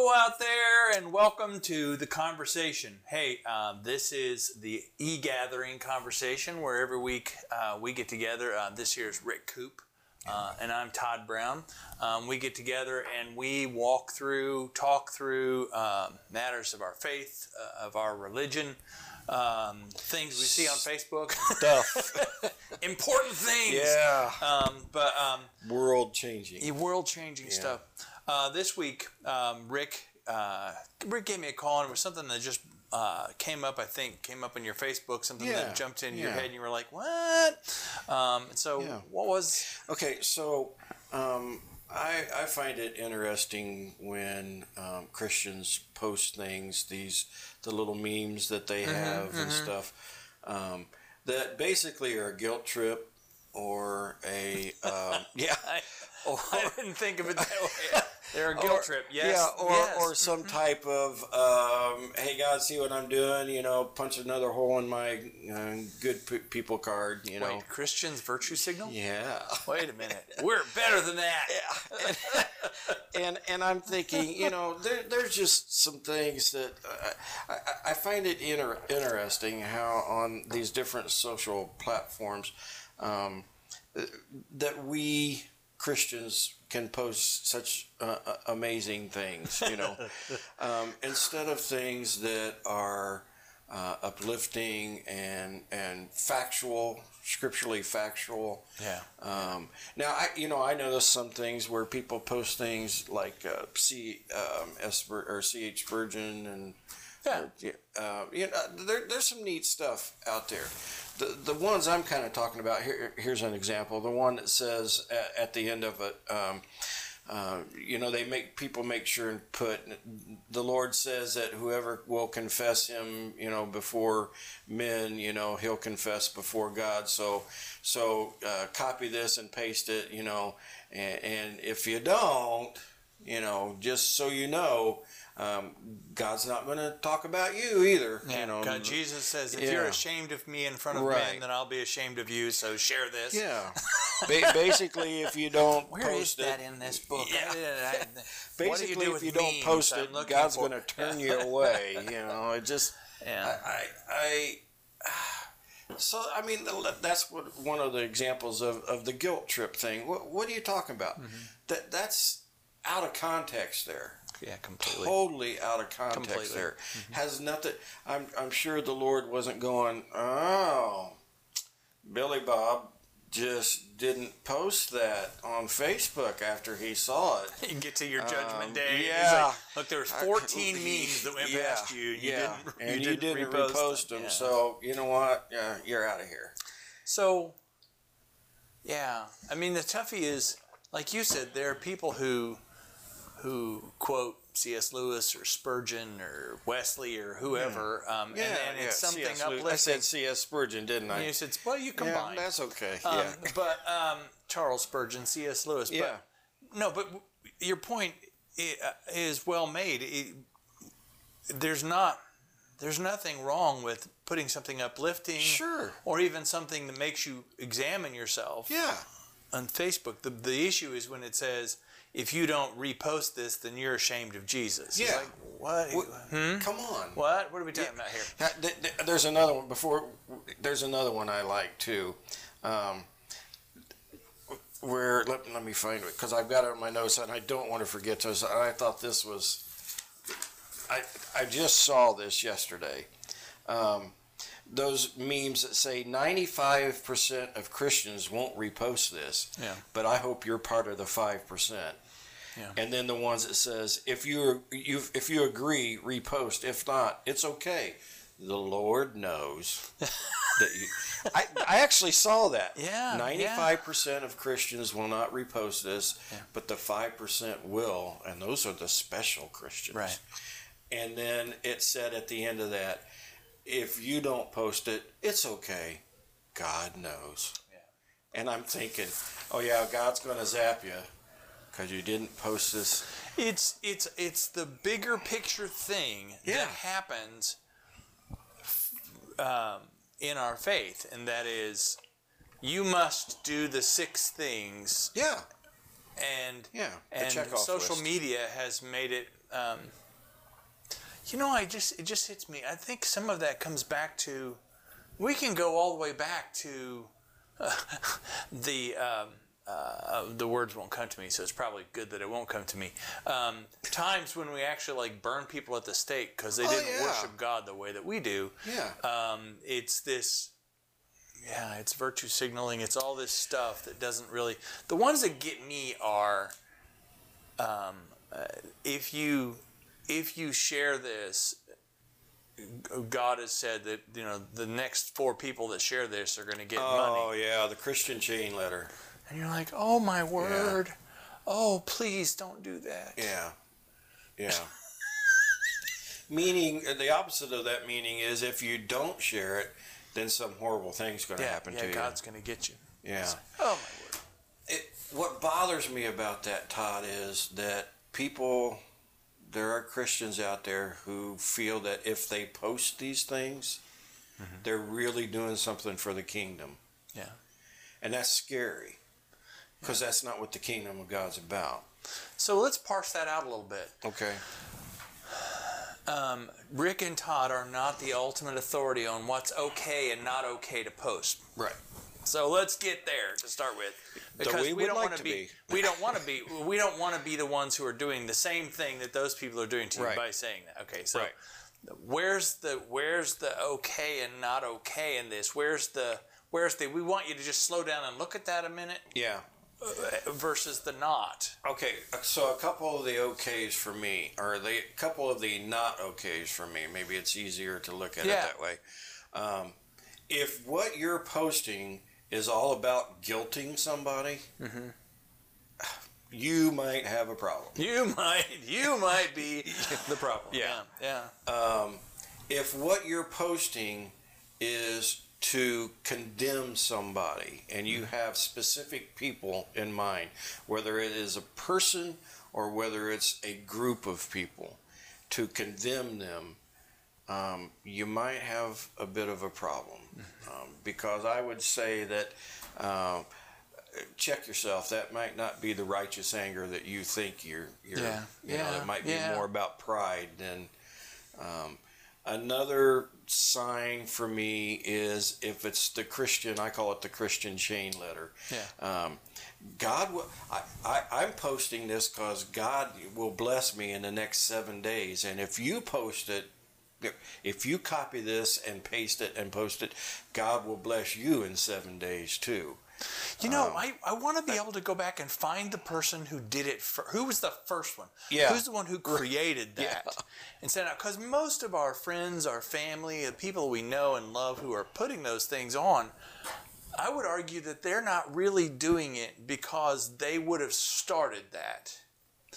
Hello out there, and welcome to the conversation. Hey, um, this is the e-gathering conversation where every week uh, we get together. Uh, this year is Rick Coop, uh, and I'm Todd Brown. Um, we get together and we walk through, talk through um, matters of our faith, uh, of our religion, um, things we see on Facebook, Stuff. important things. yeah. Um, but um, World changing. world changing stuff. Uh, this week, um, Rick uh, Rick gave me a call and it was something that just uh, came up. I think came up in your Facebook. Something Yeah, that jumped into your head and you were like, "What?" Um, so Yeah. what was? Okay, so um, I, I find it interesting when um, Christians post things, these the little memes that they have and stuff, um, that basically are a guilt trip or a um, yeah I, or I didn't think of it that way. They're a guilt or- trip. Yes. Yeah, or, yes. or some type of, um, hey, God, see what I'm doing, you know, punch another hole in my uh, good p- people card, you know. Wait, Christian's virtue signal? Yeah. Wait a minute. We're better than that. and and I'm thinking, you know, there, there's just some things that uh, I, I find it inter- interesting how on these different social platforms um, that we Christians can post such uh, uh, amazing things, you know, um, instead of things that are uh, uplifting and and factual, scripturally factual. Yeah. Um, now, I you know I notice some things where people post things like uh, C um, S or CH Spurgeon and Yeah. uh, you know there, there's some neat stuff out there. The the ones I'm kind of talking about here here's an example. The one that says at, at the end of it. Um, uh, you know, they make people make sure and put the Lord says that whoever will confess Him, you know, before men, you know, He'll confess before God. So, so uh, copy this and paste it, you know, and, and if you don't, you know, just so you know, um, God's not going to talk about you either. Yeah, you know, God, Jesus says, if you're ashamed of me in front of Right. men, then I'll be ashamed of you. So share this. yeah. Ba- basically, if you don't Where is post that in this book? Yeah. I- I- do basically, do if you don't post it, God's going to turn you away. You know, it just. Yeah. I, I, I so I mean that's what one of the examples of, of the guilt trip thing. What what are you talking about? Mm-hmm. That that's out of context there. Yeah, completely. Totally out of context Completely. Mm-hmm. there. Has nothing. I'm I'm sure the Lord wasn't going. Oh, Billy Bob just didn't post that on Facebook after he saw it. You get to your judgment Um, day. yeah. like, Look, there was 14 memes that went Yeah, past you. And you yeah, didn't, and you didn't, repost, repost them. Yeah. So you know what? Yeah, you're out of here. So, yeah, I mean the toughie is, like you said, there are people who, who quote C.S. Lewis or Spurgeon or Wesley or whoever, um, and, and it's something C.S. Uplifting. I said C.S. Spurgeon, didn't I? and you said, well, you yeah, combine. that's okay. um, yeah, But um, Charles Spurgeon, C.S. Lewis. But, yeah, No, but your point uh, is well made. It- there's not, there's nothing wrong with putting something uplifting, Sure. or even something that makes you examine yourself yeah. on Facebook. The the issue is when it says if you don't repost this, then you're ashamed of Jesus. Yeah. like, what? What- Hmm? Come on. What? What are we talking about here? Now, th- th- There's another one before. There's another one I like too, um, where let, let me find it because I've got it on my notes and I don't want to forget this. I thought this was. I I just saw this yesterday. Um, those memes that say 95% of Christians won't repost this, Yeah. but I hope you're part of the 5%. Yeah. And then the ones that says if you you if you agree, repost. If not, it's okay. The Lord knows that you. I, I actually saw that. Yeah, Ninety-five percent of Christians will not repost this, Yeah. but the five percent will, and those are the special Christians. Right. And then it said at the end of that, if you don't post it, it's okay. God knows. Yeah. And I'm thinking, oh yeah, God's going to zap you because you didn't post this. It's it's it's the bigger picture thing Yeah. that happens um, in our faith, and that is, you must do the six things, Yeah. and Yeah, and social list. media has made it. Um, you know, I just it just hits me. I think some of that comes back to. We can go all the way back to uh, the. Um, uh, the words won't come to me, so it's probably good that it won't come to me. Um, times when we actually like burn people at the stake because they Oh, didn't yeah. worship God the way that we do. Yeah. Um, it's this yeah, it's virtue signaling. It's all this stuff that doesn't really. The ones that get me are, um, uh, if you if you share this, God has said that you know the next four people that share this are going to get Oh money, Oh yeah, the Christian chain letter. And you're like, oh my word, oh please don't do that. Yeah, yeah. meaning uh, the opposite of that meaning is if you don't share it, then some horrible thing's going to yeah, happen yeah, to you. Yeah, God's going to get you. you. Yeah. Oh my word. It, what bothers me about that, Todd, is that people, there are Christians out there who feel that if they post these things, they're really doing something for the kingdom. Yeah. And that's scary because that's not what the kingdom of God's about. So let's parse that out a little bit. Okay. um, Rick and Todd are not the ultimate authority on what's okay and not okay to post. Right. So let's get there to start with, Though we would don't like wanna to be, be. we don't want to be we don't want to be the ones who are doing the same thing that those people are doing to you Right. by saying that. Okay, so Right. where's the where's the okay and not okay in this? Where's the where's the we want you to just slow down and look at that a minute Yeah. Versus the not. Okay, so a couple of the okays for me, or the couple of the not okays for me. Maybe it's easier to look at Yeah. it that way. Um, if what you're posting is all about guilting somebody, Mm-hmm. you might have a problem. You might you might be the problem. Yeah. yeah. Um, if what you're posting is to condemn somebody and you have specific people in mind, whether it is a person or whether it's a group of people, to condemn them, um, you might have a bit of a problem. Um, because I would say that. Uh, check yourself. That might not be the righteous anger that you think you're. you're Yeah. You know, Yeah. it might be Yeah. more about pride than. Um, another sign for me is if it's the Christian, I call it the Christian chain letter. Yeah. Um, God will. I, I, I'm posting this because God will bless me in the next seven days, and if you post it. If you copy this and paste it and post it, God will bless you in seven days too. You know, um, I, I want to be able to go back and find the person who did it. For, who was the first one? Yeah. Who's the one who created that? Yeah. And out because most of our friends, our family, the people we know and love who are putting those things on, I would argue that they're not really doing it because they would have started that.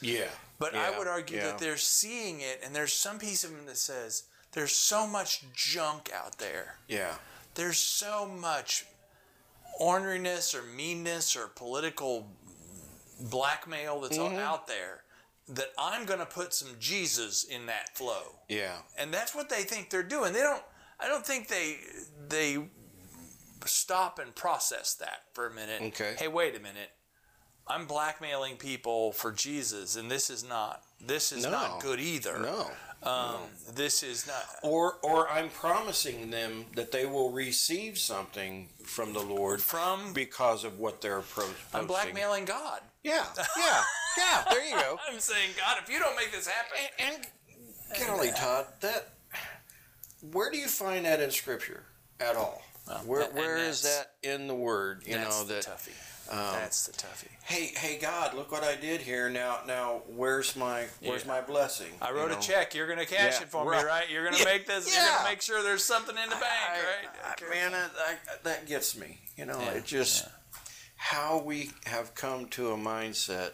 Yeah. But Yeah, I would argue yeah. that they're seeing it, and there's some piece of them that says there's so much junk out there Yeah. there's so much orneriness or meanness or political blackmail that's Mm-hmm. all out there that I'm going to put some Jesus in that flow. Yeah. And that's what they think they're doing. They don't I don't think they they stop and process that for a minute. Okay. Hey, wait a minute. I'm blackmailing people for Jesus and this is not this is No. not good either. No. Um, this is not Or or I'm promising them that they will receive something from the Lord from because of what they're pro-. I'm blackmailing God. Yeah. Yeah. Yeah. There you go. I'm saying, God, if you don't make this happen, And, and golly, Todd, that where do you find that in Scripture at all? Where that- where is that in the Word? You know that. toughie. Um, that's the toughie. Hey, hey, God, look what I did here. Now, now, where's my where's Yeah. my blessing? I You wrote know? a check. You're gonna cash Yeah, it for right. me, right? You're gonna Yeah, make this. You're gonna make sure there's something in the bank, I- right? I- man, that, I- that gets me. You know, it just how we have come to a mindset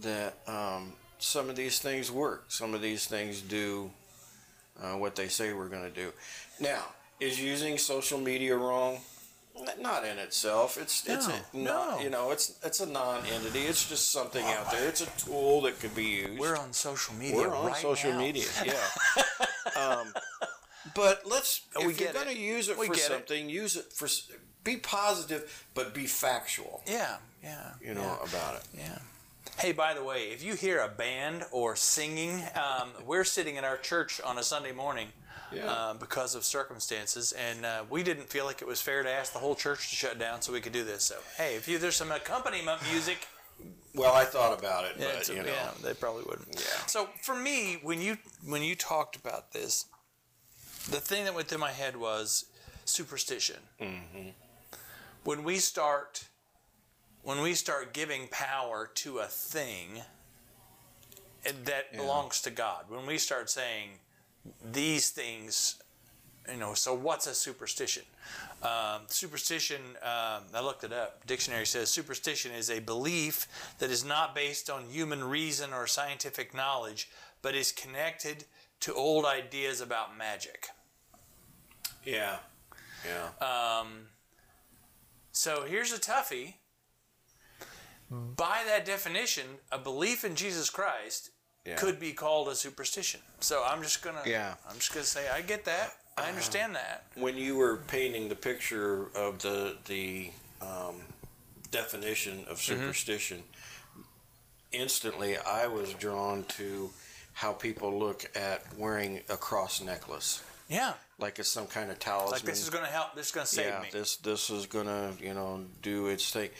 that um, some of these things work. Some of these things do uh, what they say we're going to do. Now, is using social media wrong? Not in itself. It's it's a, No, not you know it's it's a non-entity. It's just something out there. It's a tool that could be used. We're on social media. We're on right social now. media, yeah. um, but let's if you're going to use it We for get it. something, use it for be positive, but be factual. Yeah, yeah. You know yeah. about it. Yeah. Hey, by the way, if you hear a band or singing, um, we're sitting in our church on a Sunday morning Yeah. uh, because of circumstances, and uh, we didn't feel like it was fair to ask the whole church to shut down so we could do this. So, hey, if you there's some accompaniment music, Well, I thought about it, yeah, but you know, yeah, they probably wouldn't. Yeah. So for me, when you when you talked about this, the thing that went through my head was superstition. Mm-hmm. When we start when we start giving power to a thing that belongs to God, when we start saying these things, you know, so what's a superstition? Um, superstition, um, I looked it up. Dictionary says superstition is a belief that is not based on human reason or scientific knowledge, but is connected to old ideas about magic. yeah, yeah, Um, so here's a toughie. By that definition, a belief in Jesus Christ Yeah. could be called a superstition. So I'm just gonna, Yeah. I'm just gonna say I get that. I understand that. when you were painting the picture of the the um, definition of Mm-hmm. superstition, instantly I was drawn to how people look at wearing a cross necklace, Yeah, like it's some kind of talisman. like this is gonna help. This is gonna save yeah, me. this this is gonna you know do its thing.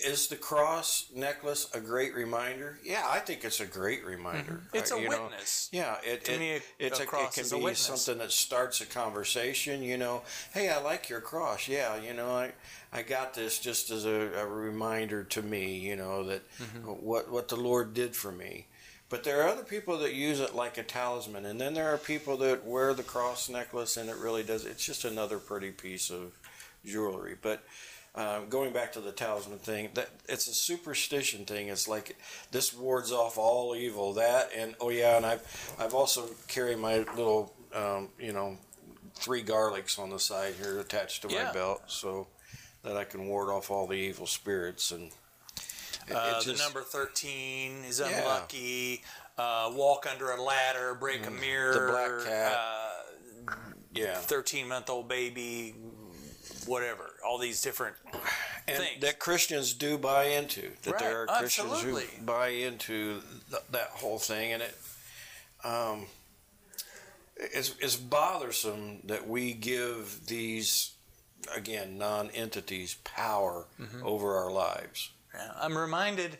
Is the cross necklace a great reminder? Yeah, I think it's a great reminder. Mm-hmm. It's Uh, a you know, witness. yeah, it, To it- me, it's a cross it can be something that starts a conversation. You know, hey, I like your cross. Yeah, you know, I I got this just as a, a reminder to me. You know that Mm-hmm. what what the Lord did for me. But there are other people that use it like a talisman, and then there are people that wear the cross necklace, and it really does. It's just another pretty piece of jewelry. But uh, going back to the talisman thing, that it's a superstition thing. It's like this wards off all evil. That and oh yeah, and I've I've also carry my little um, you know three garlics on the side here attached to Yeah. my belt, so that I can ward off all the evil spirits and. it- it Uh, the number 13 is Yeah. unlucky. Uh, walk under a ladder, break a mirror. Mm. black cat. Uh, yeah, 13 month old baby, whatever. All these different and things. that Christians do buy into. That there are Christians absolutely. who buy into th- that whole thing, and it um, it's, it's bothersome that we give these again non-entities power Mm-hmm. over our lives. Yeah, I'm reminded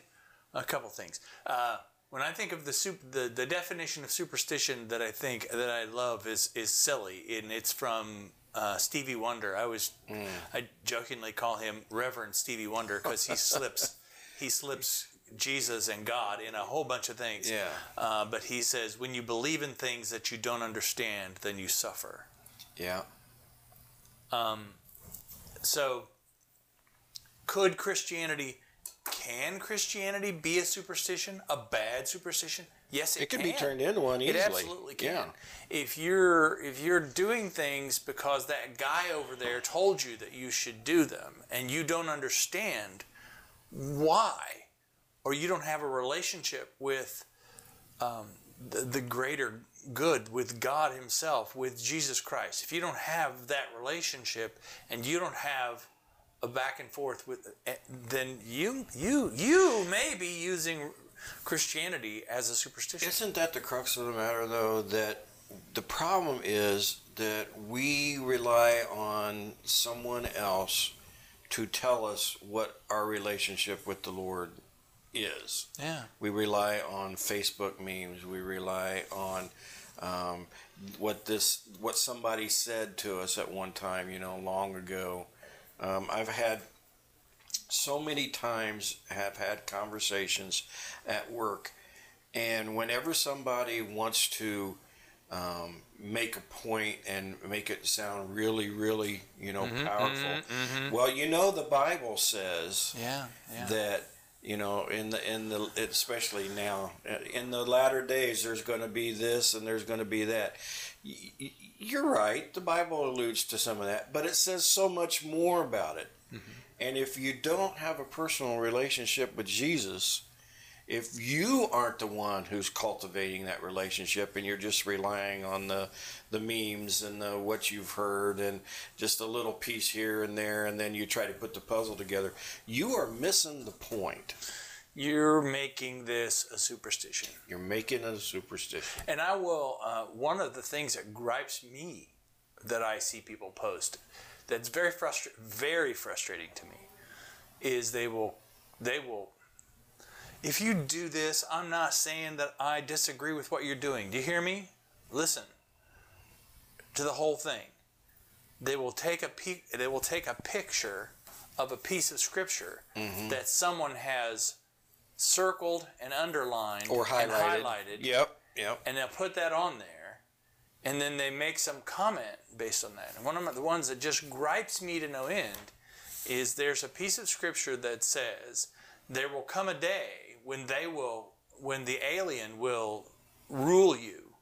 a couple things. Uh, when I think of the, sup- the the definition of superstition that I think that I love is is silly, and it's from uh, Stevie Wonder. I was I jokingly call him Reverend Stevie Wonder because he slips he slips Jesus and God in a whole bunch of things. Yeah. Uh, but he says, when you believe in things that you don't understand, then you suffer. Yeah, Um. So, could Christianity, can Christianity be a superstition, a bad superstition? Yes, it, can. it can can be turned into one easily. It absolutely can. Yeah. If you're if you're doing things because that guy over there told you that you should do them, and you don't understand why, or you don't have a relationship with um, the, the greater good, with God Himself, with Jesus Christ, if you don't have that relationship and you don't have a back and forth with, eh, then you you you may be using Christianity as a superstition. Isn't that the crux of the matter, though? That the problem is that we rely on someone else to tell us what our relationship with the Lord is. yeah. We rely on Facebook memes. We rely on um, what this what somebody said to us at one time, you know, long ago. Um, I've had so many times have had conversations at work, and whenever somebody wants to um, make a point and make it sound really, really, you know, powerful, well, you know, the Bible says Yeah. Yeah. that you know in the in the especially now uh, in the latter days there's going to be this and there's going to be that. You're right the bible alludes to some of that but it says so much more about it. And if you don't have a personal relationship with jesus if you aren't the one who's cultivating that relationship and you're just relying on the the memes and the what you've heard and just a little piece here and there and then you try to put the puzzle together you are missing the point You're making this a superstition. you're making it a superstition And I will, uh, one of the things that gripes me that I see people post that's very frustra- very frustrating to me is they will, they will, if you do this, I'm not saying that I disagree with what you're doing. Do you hear me? Listen to the whole thing. They will take a pe- they will take a picture of a piece of scripture mm-hmm. that someone has circled and underlined or and highlighted highlighted yep yep and they'll put that on there, and then they make some comment based on that. And one of the ones that just gripes me to no end is there's a piece of scripture that says there will come a day when they will, when the alien will rule you,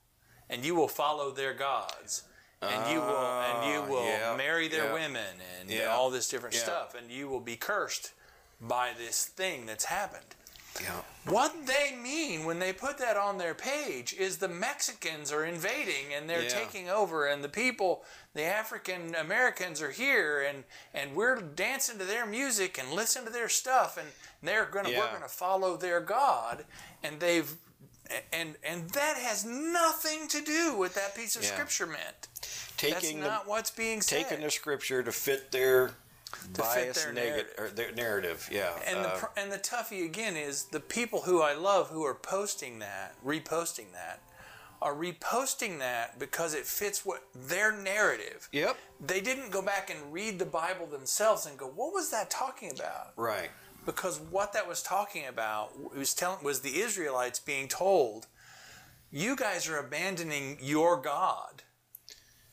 and you will follow their gods. And you will, and you Ah, will yeah, marry their yeah. women, and Yeah, all this different stuff, and you will be cursed by this thing that's happened. yeah What they mean when they put that on their page is the Mexicans are invading and they're Yeah. taking over, and the people, the African Americans, are here, and and we're dancing to their music and listen to their stuff, and they're gonna we're gonna follow their God, and they've and and that has nothing to do with that piece of Yeah. scripture meant. taking That's the not what's being said. taking the scripture to fit their fit bias their negative or their narrative yeah And the uh, pr- and the toughie again is the people who I love who are posting that, reposting that, are reposting that because it fits what their narrative. yep They didn't go back and read the Bible themselves and go, "What was that talking about?" right Because what that was talking about was telling was the Israelites being told, "You guys are abandoning your God."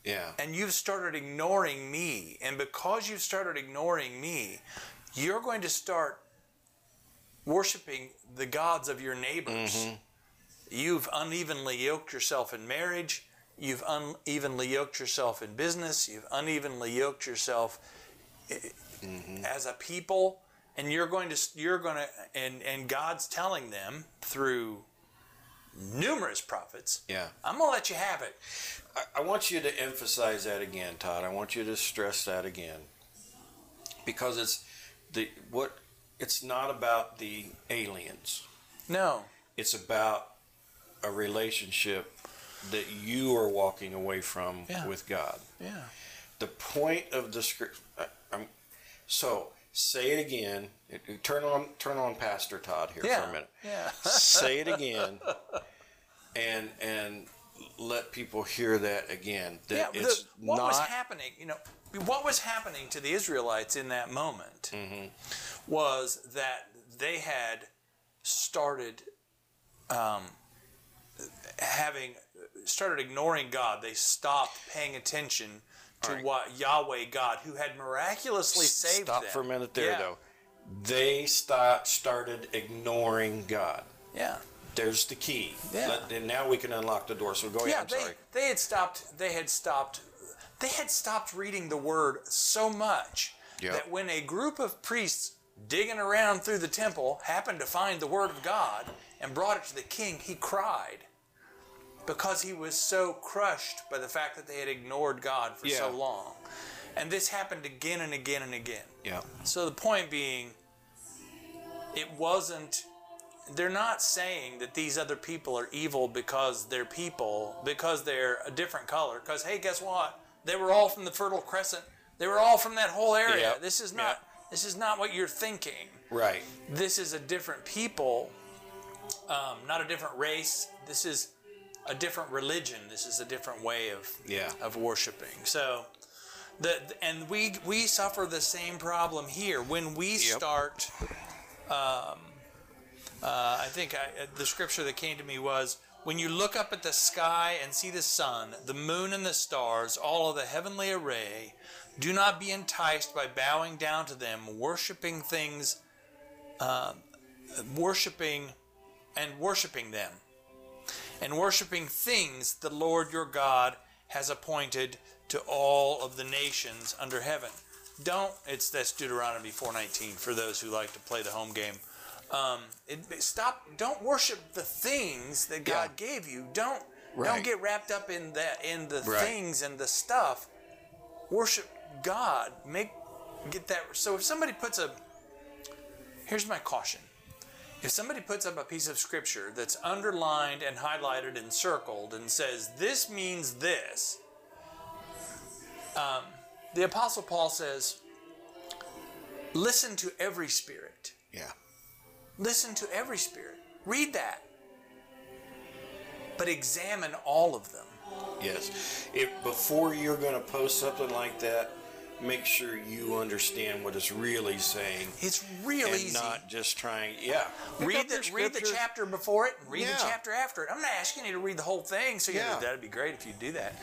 yeah and you've started ignoring me. And because you've started ignoring me, you're going to start worshiping the gods of your neighbors. Mm-hmm. You've unevenly yoked yourself in marriage. You've unevenly yoked yourself in business. You've unevenly yoked yourself i- as a people. And you're going to, you're going to, and, and God's telling them through numerous prophets, yeah I'm going to let you have it. I, I want you to emphasize that again todd i want you to stress that again because it's the what it's not about the aliens No. it's about a relationship that you are walking away from Yeah. with god Yeah. the point of the script I'm, so say it again turn on turn on pastor todd here Yeah. for a minute Yeah. say it again and and let people hear that again that yeah. the- what not was happening? You know, what was happening to the Israelites in that moment Mm-hmm. was that they had started um, having started ignoring God. They stopped paying attention to Right. what Yahweh God, who had miraculously saved stop them. for a minute there Yeah. though they start started ignoring god Yeah. there's the key Yeah. Let- and now we can unlock the door so go ahead Yeah, i'm they, sorry they had stopped. They had stopped. They had stopped reading the word so much Yep. that when a group of priests digging around through the temple happened to find the word of God and brought it to the king, he cried because he was so crushed by the fact that they had ignored God for so long. And this happened again and again and again. yeah So the point being, it wasn't. They're not saying that these other people are evil because they're people, because they're a different color. Because hey, guess what? They were all from the Fertile Crescent. They were all from that whole area. Yeah. This is not. This is not what you're thinking. right This is a different people, um, not a different race. This is a different religion. This is a different way of Yeah. of worshiping. So, the and we we suffer the same problem here when we start. Um, uh, I think I, uh, the scripture that came to me was when you look up at the sky and see the sun, the moon, and the stars, all of the heavenly array. Do not be enticed by bowing down to them, worshiping things, uh, worshiping, and worshiping them and worshiping things the Lord your God has appointed to all of the nations under heaven. Don't it's that's Deuteronomy 4:19 for those who like to play the home game. Um, it, stop. Don't worship the things that God gave you. Don't Right. don't get wrapped up in that in the Right. things and the stuff. Worship God. Make get that. So if somebody puts a here's my caution. If somebody puts up a piece of scripture that's underlined and highlighted and circled and says, This means this, um, the Apostle Paul says, Listen to every spirit. Yeah. Listen to every spirit. Read that. But examine all of them. Yes. If before you're going to post something like that, make sure you understand what it's really saying. It's real and easy. not just trying. Yeah. Pick read the read the chapter before it and read Yeah. the chapter after it. I'm not asking you to read the whole thing, so yeah. Yeah. that'd be great if you do that.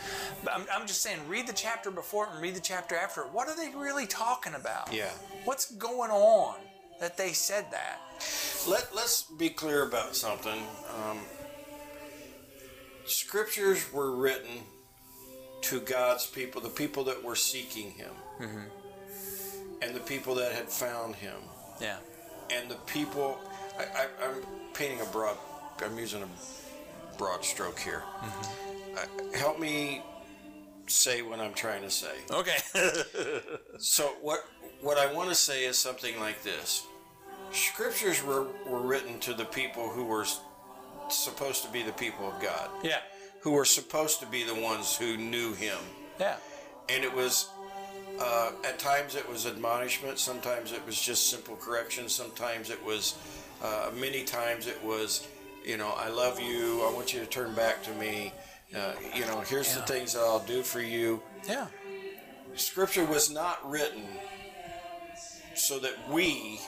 But I'm, I'm just saying, read the chapter before it and read the chapter after it. What are they really talking about? Yeah. What's going on that they said that? Let Let's be clear about something. Um, scriptures were written to God's people, the people that were seeking Him, and the people that had found Him. Yeah. and the people I, I, I'm painting a broad I'm using a broad stroke here uh, help me say what I'm trying to say Okay. so what what I want to say is something like this scriptures were, were written to the people who were supposed to be the people of God yeah. Who were supposed to be the ones who knew him Yeah. and it was uh, at times it was admonishment sometimes it was just simple correction sometimes it was uh, many times it was you know i love you i want you to turn back to me uh, you know here's the things that i'll do for you Yeah. scripture was not written so that we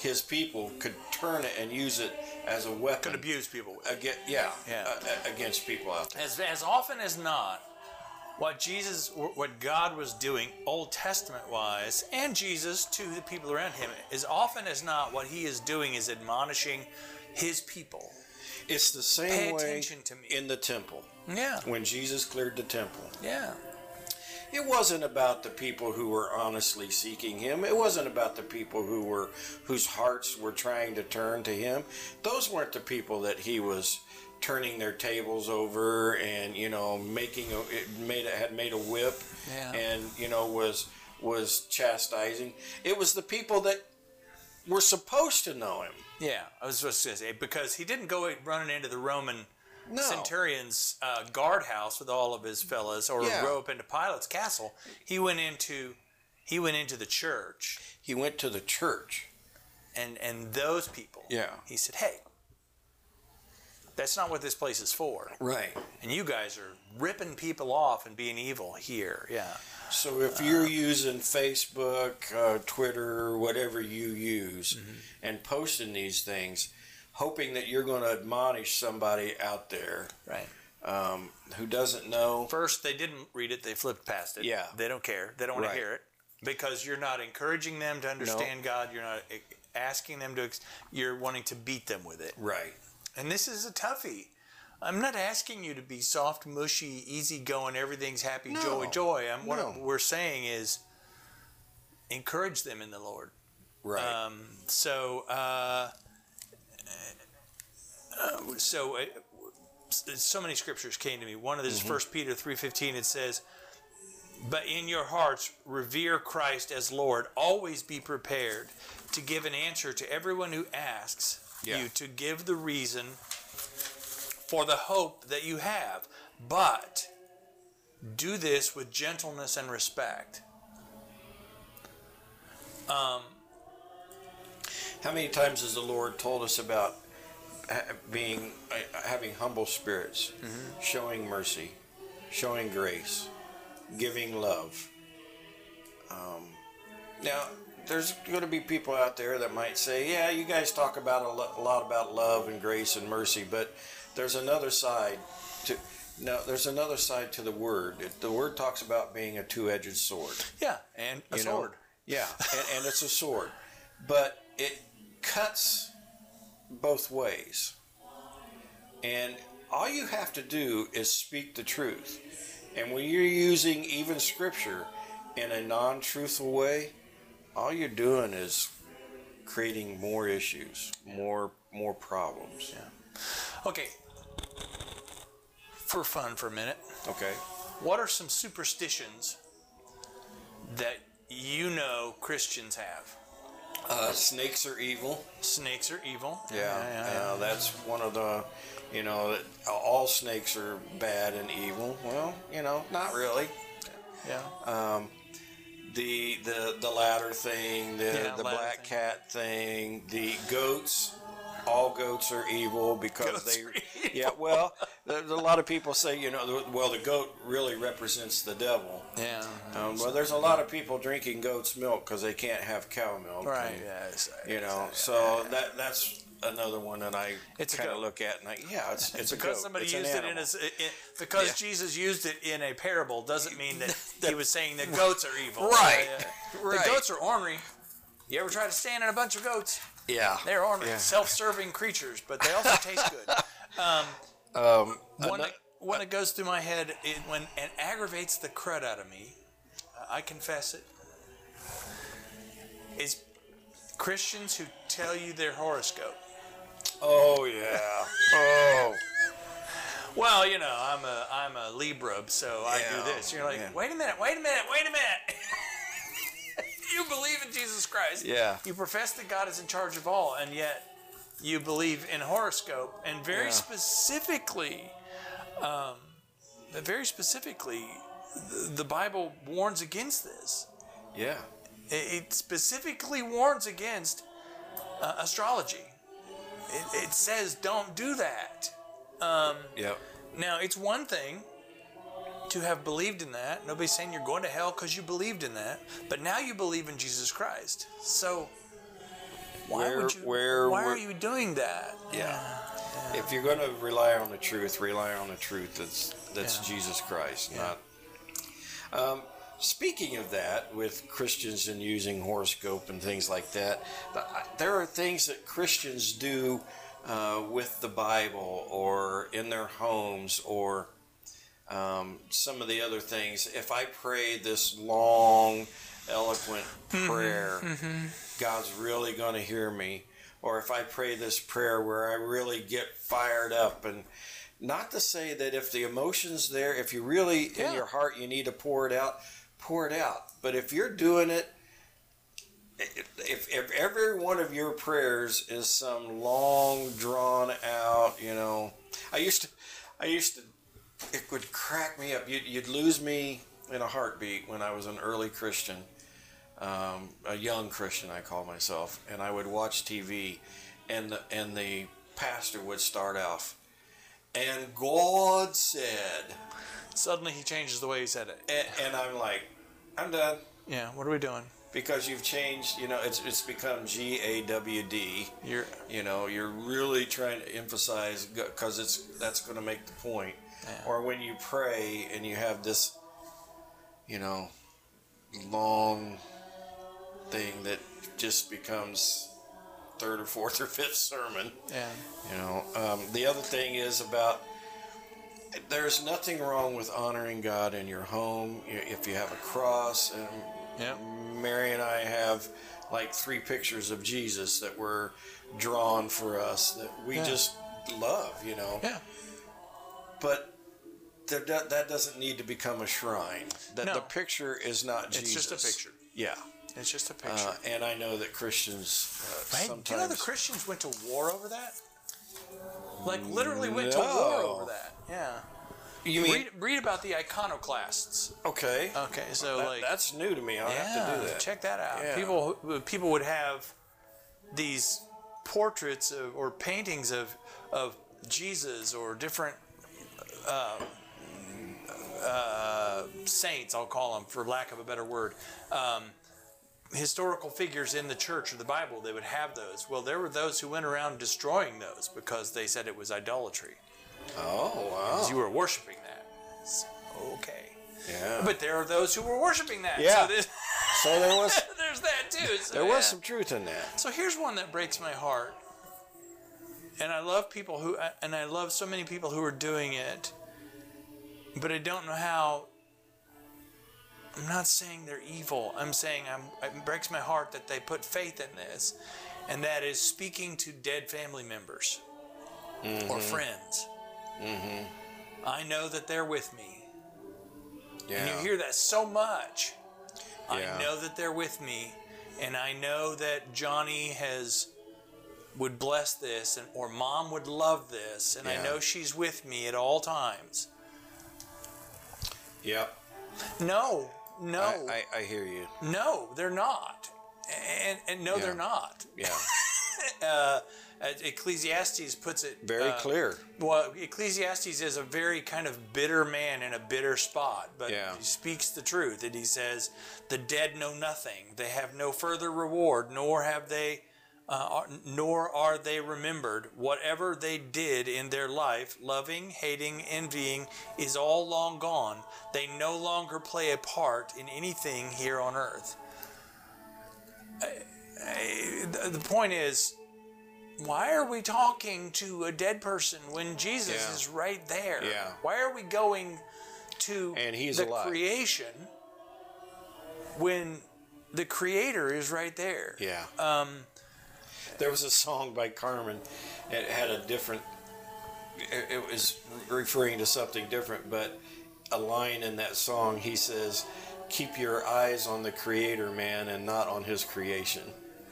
his people could turn it and use it as a weapon Could abuse people with. against, yeah, Yeah. uh, against people out there As, as often as not, what Jesus, what God was doing, Old Testament wise, and Jesus to the people around him, as often as not, what he is doing is admonishing his people. it's the same Pay way attention to me. in the temple Yeah. when jesus cleared the temple Yeah. It wasn't about the people who were honestly seeking him. It wasn't about the people who were whose hearts were trying to turn to him. Those weren't the people that he was turning their tables over and you know making a it made a, had made a whip Yeah. and you know was was chastising. It was the people that were supposed to know him. Yeah. I was supposed to say, because he didn't go running into the Roman No. centurion's uh, guardhouse with all of his fellas or Yeah. go up into Pilate's castle. He went into he went into the church He went to the church. and and those people. Yeah. He said, "Hey, that's not what this place is for. Right. And you guys are ripping people off and being evil here. Yeah. So if you're using Facebook, uh, Twitter, whatever you use, and posting these things, hoping that you're going to admonish somebody out there Right. um, who doesn't know, First, they didn't read it; they flipped past it. Yeah. They don't care. They don't want Right. to hear it because you're not encouraging them to understand God. You're not eh, asking them to. You're wanting to beat them with it. right? And this is a toughie. I'm not asking you to be soft, mushy, easygoing, everything's happy, No. joy, joy. I'm, what No. we're saying is encourage them in the Lord. Right. Um, so, uh, uh, so, uh, so many scriptures came to me. One of Mm-hmm. this is First Peter three fifteen. It says, "But in your hearts revere Christ as Lord. Always be prepared to give an answer to everyone who asks Yeah. you to give the reason for the hope that you have, but." Do this with gentleness and respect. Um, How many times has the Lord told us about being uh, having humble spirits, showing mercy, showing grace, giving love? Um, now, there's going to be people out there that might say, "Yeah, you guys talk about a, lo- a lot about love and grace and mercy, but there's another side to." No, there's another side to the word. It, the word talks about being a two-edged sword Yeah, and a you know? sword. Yeah, and, and it's a sword, but it cuts both ways. And all you have to do is speak the truth. And when you're using even scripture in a non-truthful way, all you're doing is creating more issues, more more problems. Yeah. Okay. For fun, for a minute, Okay. what are some superstitions that you know Christians have? Uh, snakes are evil. Snakes are evil. Yeah, yeah, uh, that's one of the, you know, all snakes are bad and evil. Well, you know, not really. yeah. Um, the the the ladder thing, the Yeah, the black thing. cat thing, the goats. All goats are evil because Goats they. Yeah, well, there's a lot of people say, you know, well, the goat really represents the devil. yeah. Um, well, there's a lot of people drinking goat's milk because they can't have cow milk. Right. and, Yes. You know, so that that's another one that I kind of look at and I, yeah, it's it's a because goat. somebody It's used it in in, because Yeah. Jesus used it in a parable doesn't mean that he was saying that goats are evil. Right. The Right. goats are ornery. You ever try to stand in a bunch of goats? Yeah. They're ornery, Yeah. self-serving creatures, but they also taste good. Um, One ano- that, one that goes through my head it, when and aggravates the crud out of me, uh, I confess it, is Christians who tell you their horoscope. oh yeah. Oh. Well, you know, I'm a I'm a Libra, so I do this. You're like, yeah. wait a minute, wait a minute, wait a minute. you believe in Jesus Christ. Yeah. You profess that God is in charge of all, and yet you believe in horoscope, and very Yeah. specifically, um, very specifically, the, the Bible warns against this. Yeah. It, it specifically warns against uh, astrology. It, it says don't do that. Yep. Now, it's one thing to have believed in that. Nobody's saying you're going to hell because you believed in that. But now you believe in Jesus Christ. So why Where- would you? where- why where- are you doing that? Yeah. If you're going to rely on the truth, rely on the truth that's that's Yeah. Jesus Christ, not. Um, speaking of that, with Christians and using horoscope and things like that, there are things that Christians do uh, with the Bible or in their homes or um, some of the other things. If I pray this long, eloquent prayer, God's really going to hear me. Or if I pray this prayer where I really get fired up and not to say that if the emotion's there, if you really Yeah. in your heart you need to pour it out, pour it out. But if you're doing it if, if every one of your prayers is some long drawn out, you know, I used to, I used to, it would crack me up. You'd, you'd lose me in a heartbeat when I was an early Christian, um, a young Christian, I call myself, and I would watch TV, and the, and the pastor would start off, and God said, Suddenly he changes the way he said it. and, and I'm like, I'm done Yeah. What are we doing? because you've changed. You know, it's it's become G A W D. You're. You know, you're really trying to emphasize because it's that's going to make the point. Yeah. Or when you pray and you have this, you know, long thing that just becomes third or fourth or fifth sermon. Yeah. You know, um, the other thing is about there's nothing wrong with honoring God in your home if you have a cross. And Yeah. Mary and I have like three pictures of Jesus that were drawn for us that we Yeah. just love, you know. Yeah. But there, do- that doesn't need to become a shrine. That No. the picture is not It's Jesus. It's just a picture. Yeah. It's just a picture. Uh, and I know that Christians uh, Right? sometimes Do you know the Christians went to war over that? Like literally went to war over that. Yeah. you mean Read, read about the iconoclasts. okay? Okay, so That- like that's new to me. I'll have to do that. check that out. Yeah. People people would have these portraits of, or paintings of of Jesus or different uh, uh, saints. I'll call them for lack of a better word. Um, historical figures in the church or the Bible, they would have those. Well, there were those who went around destroying those because they said it was idolatry. Oh wow! You were worshiping that. Okay. Yeah. But there are those who were worshiping that. Yeah. So so there was there's that too. So, there yeah. was some truth in that. So here's one that breaks my heart. And I love people who, and I love so many people who are doing it, but I don't know how. I'm not saying they're evil. I'm saying I'm, it breaks my heart that they put faith in this. and that is speaking to dead family members Mm-hmm. or friends. I know that they're with me. Yeah. And you hear that so much. Yeah. I know that they're with me, and I know that Johnny has would bless this, and or Mom would love this, and I know she's with me at all times. Yep. No, no, I, I, I hear you. no, they're not, and and no, Yeah. they're not. Yeah. Uh, Ecclesiastes puts it Very uh, clear. Well, Ecclesiastes is a very kind of bitter man in a bitter spot, but Yeah. he speaks the truth, and he says, "The dead know nothing; they have no further reward, nor have they, uh, nor are they remembered. Whatever they did in their life, loving, hating, envying, is all long gone. They no longer play a part in anything here on earth." I- I- the the point is, why are we talking to a dead person when Jesus Yeah. is right there? Yeah. Why are we going to And he's the alive. creation when the creator is right there? Yeah. Um, There was a song by Carman. It had a different. It, it was referring to something different, but a line in that song he says, "Keep your eyes on the Creator, man, and not on His creation."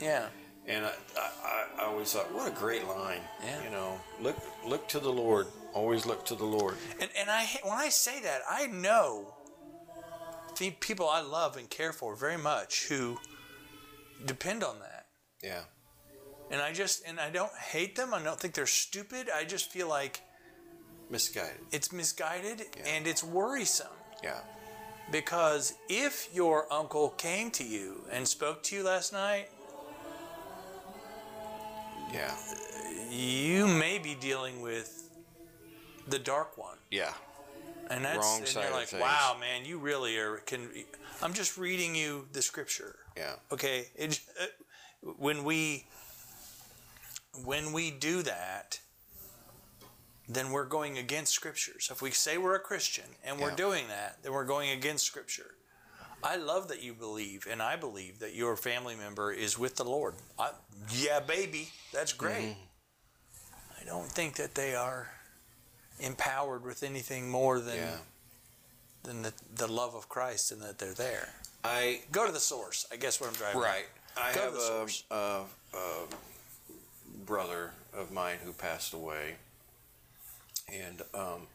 yeah. And I, I, I always thought, what a great line. Yeah. You know, look look to the Lord. Always look to the Lord. And and I when I say that, I know the people I love and care for very much who depend on that. Yeah. And I just and I don't hate them. I don't think they're stupid. I just feel like Misguided. it's misguided and it's worrisome. Yeah. Because if your uncle came to you and spoke to you last night, Yeah. you may be dealing with the dark one. Yeah. And that's Wrong and you're like, wow, man, you really are can I'm just reading you the scripture. Yeah. Okay, it, uh, when we when we do that, then we're going against scriptures. If we say we're a Christian and we're Yeah. doing that, then we're going against scripture. I love that you believe, and I believe that your family member is with the Lord. I, yeah, baby, that's great. Mm-hmm. I don't think that they are empowered with anything more than Yeah. than the, the love of Christ and that they're there. I Go to the source. I guess what I'm driving. at. Right. I Go to have the a, source. a, a brother of mine who passed away, and um,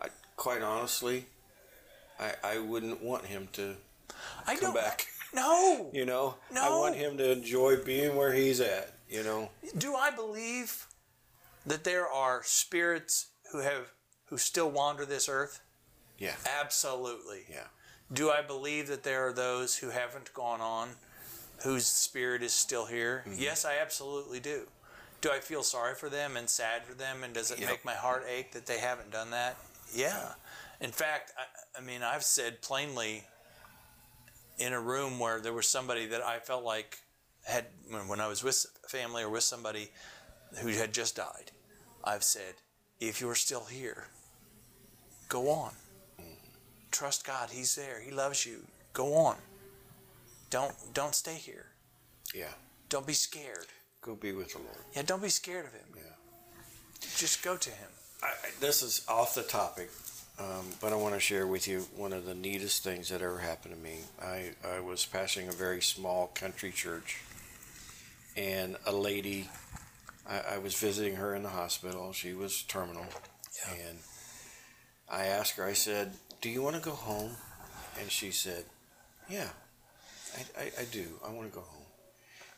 I quite honestly, I I wouldn't want him to I come back. No. You know, I want him to enjoy being where he's at. You know, Do I believe that there are spirits who have who still wander this earth? yeah, Absolutely. yeah, Do I believe that there are those who haven't gone on, whose spirit is still here? Mm-hmm. Yes, I absolutely do. Do I feel sorry for them and sad for them, and does it Yep. make my heart ache that they haven't done that? Yeah. In fact, I, I mean, I've said plainly in a room where there was somebody that I felt like had, when, when I was with family or with somebody who had just died, I've said, if you're still here, go on. Trust God. He's there. He loves you. Go on. Don't don't stay here. yeah. Don't be scared. Go be with the Lord. Yeah, don't be scared of him. Yeah. Just go to him. I, this is off the topic, um, but I want to share with you one of the neatest things that ever happened to me. I, I was passing a very small country church, and a lady, I, I was visiting her in the hospital. She was terminal, Yeah. and I asked her, I said, Do you want to go home? And she said, Yeah, I, I, I do. I want to go home.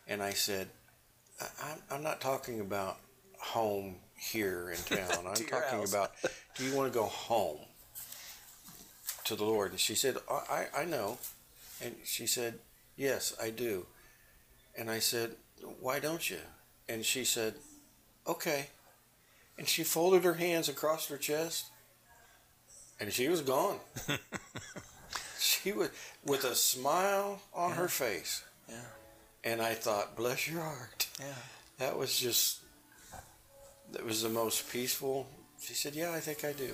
And I said, I, I'm, not talking about home here in town. I'm talking house. about, do you want to go home to the Lord? And she said, "Oh, I, I know. And she said, Yes, I do. And I said, Why don't you? And she said, Okay. And she folded her hands across her chest and she was gone. she was with a smile on her face. Yeah. And I thought, bless your heart. Yeah. That was just, that was the most peaceful. She said, yeah, I think I do.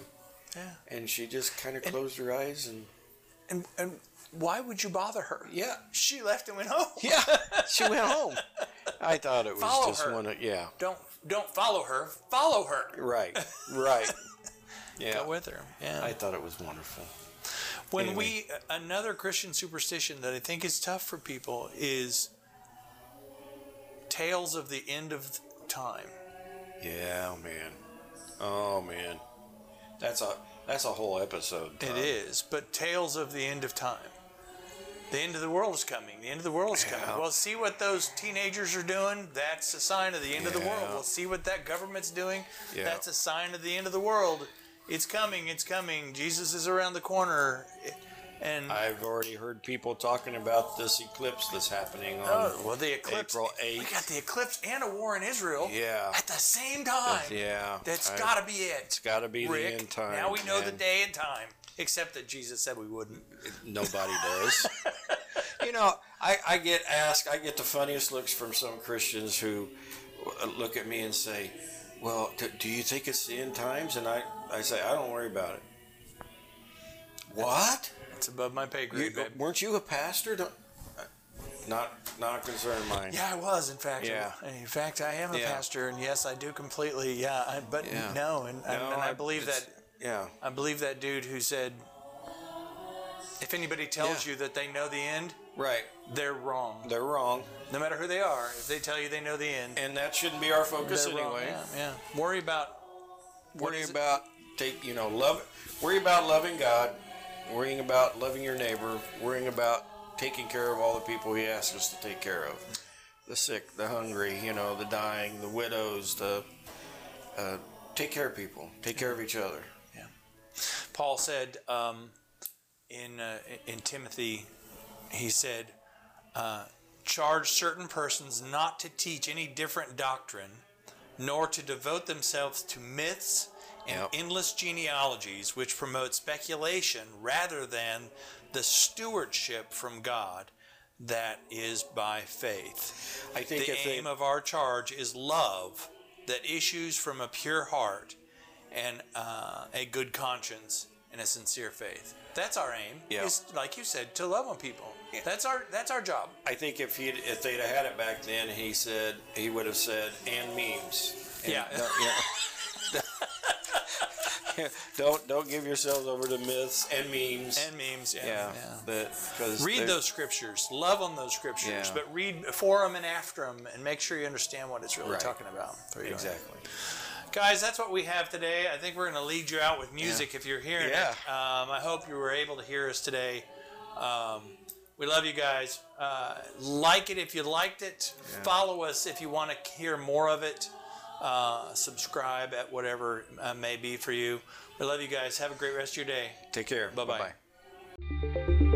Yeah. And she just kind of closed her eyes and, And and why would you bother her? yeah, She left and went home. yeah, she went home. I thought it was Follow just her. one of yeah. don't don't follow her. Follow her. Right. Right. Yeah. Go with her. Yeah. I thought it was wonderful. When anyway. we another Christian superstition that I think is tough for people is tales of the end of time. Yeah, oh man. Oh man. That's a that's a whole episode. It Tom. is, but tales of the end of time. The end of the world is coming. The end of the world is coming. Well, see what those teenagers are doing? That's a sign of the end of the world. Yeah. Well, see what that government's doing? Yeah. That's a sign of the end of the world. It's coming. It's coming. Jesus is around the corner. And I've already heard people talking about this eclipse that's happening on oh, well, the eclipse. April We 8th. got the eclipse and a war in Israel. Yeah. At the same time. Yeah. That's got to be it. It's got to be Rick, the end time. Now we know the day and time. Except that Jesus said we wouldn't. Nobody does. you know, I, I get asked, I get the funniest looks from some Christians who look at me and say, Well, do you think it's the end times? And I, I say, I don't worry about it. What? It's above my pay You, grade, babe. weren't you a pastor? Don't, uh, not, not a concern of mine. Yeah, I was. In fact, Yeah. in fact, I am a Yeah. pastor, and yes, I do completely. Yeah, I, but Yeah. no, and, No, and I I- believe it's- that. Yeah. I believe that dude who said, "If anybody tells Yeah. you that they know the end, Right. they're wrong. They're wrong. No matter who they are, if they tell you they know the end, And that shouldn't be our focus they're wrong. anyway. Yeah, yeah. Worry about worrying is it? about take you know love worry about loving god worrying about loving your neighbor worrying about taking care of all the people he asks us to take care of the sick the hungry you know the dying the widows the uh, take care of people take care of each other Yeah. Paul said um, in uh, in Timothy, he said, uh, "Charge certain persons not to teach any different doctrine, nor to devote themselves to myths and Yep. endless genealogies, which promote speculation rather than the stewardship from God." That is by faith. i think The if they, aim of our charge is love that issues from a pure heart and uh, a good conscience and a sincere faith. That's our aim. Yeah. Is like you said, to love on people. Yeah. That's our that's our job. I think if he if they'd have had it back then he said he would have said and memes And Yeah. yeah. don't don't give yourselves over to myths and memes And memes. Yeah. yeah, yeah. that because Read those scriptures. Love on those scriptures, Yeah. but read before them and after them, and make sure you understand what it's really Right. talking about. There you go. exactly. Guys, that's what we have today. I think we're going to lead you out with music if you're hearing Yeah. it. Um, I hope you were able to hear us today. Um, we love you guys. Uh, like it if you liked it. Follow us if you want to hear more of it. Uh, subscribe at whatever uh, may be for you. We love you guys. Have a great rest of your day. Take care. Bye-bye. Bye-bye.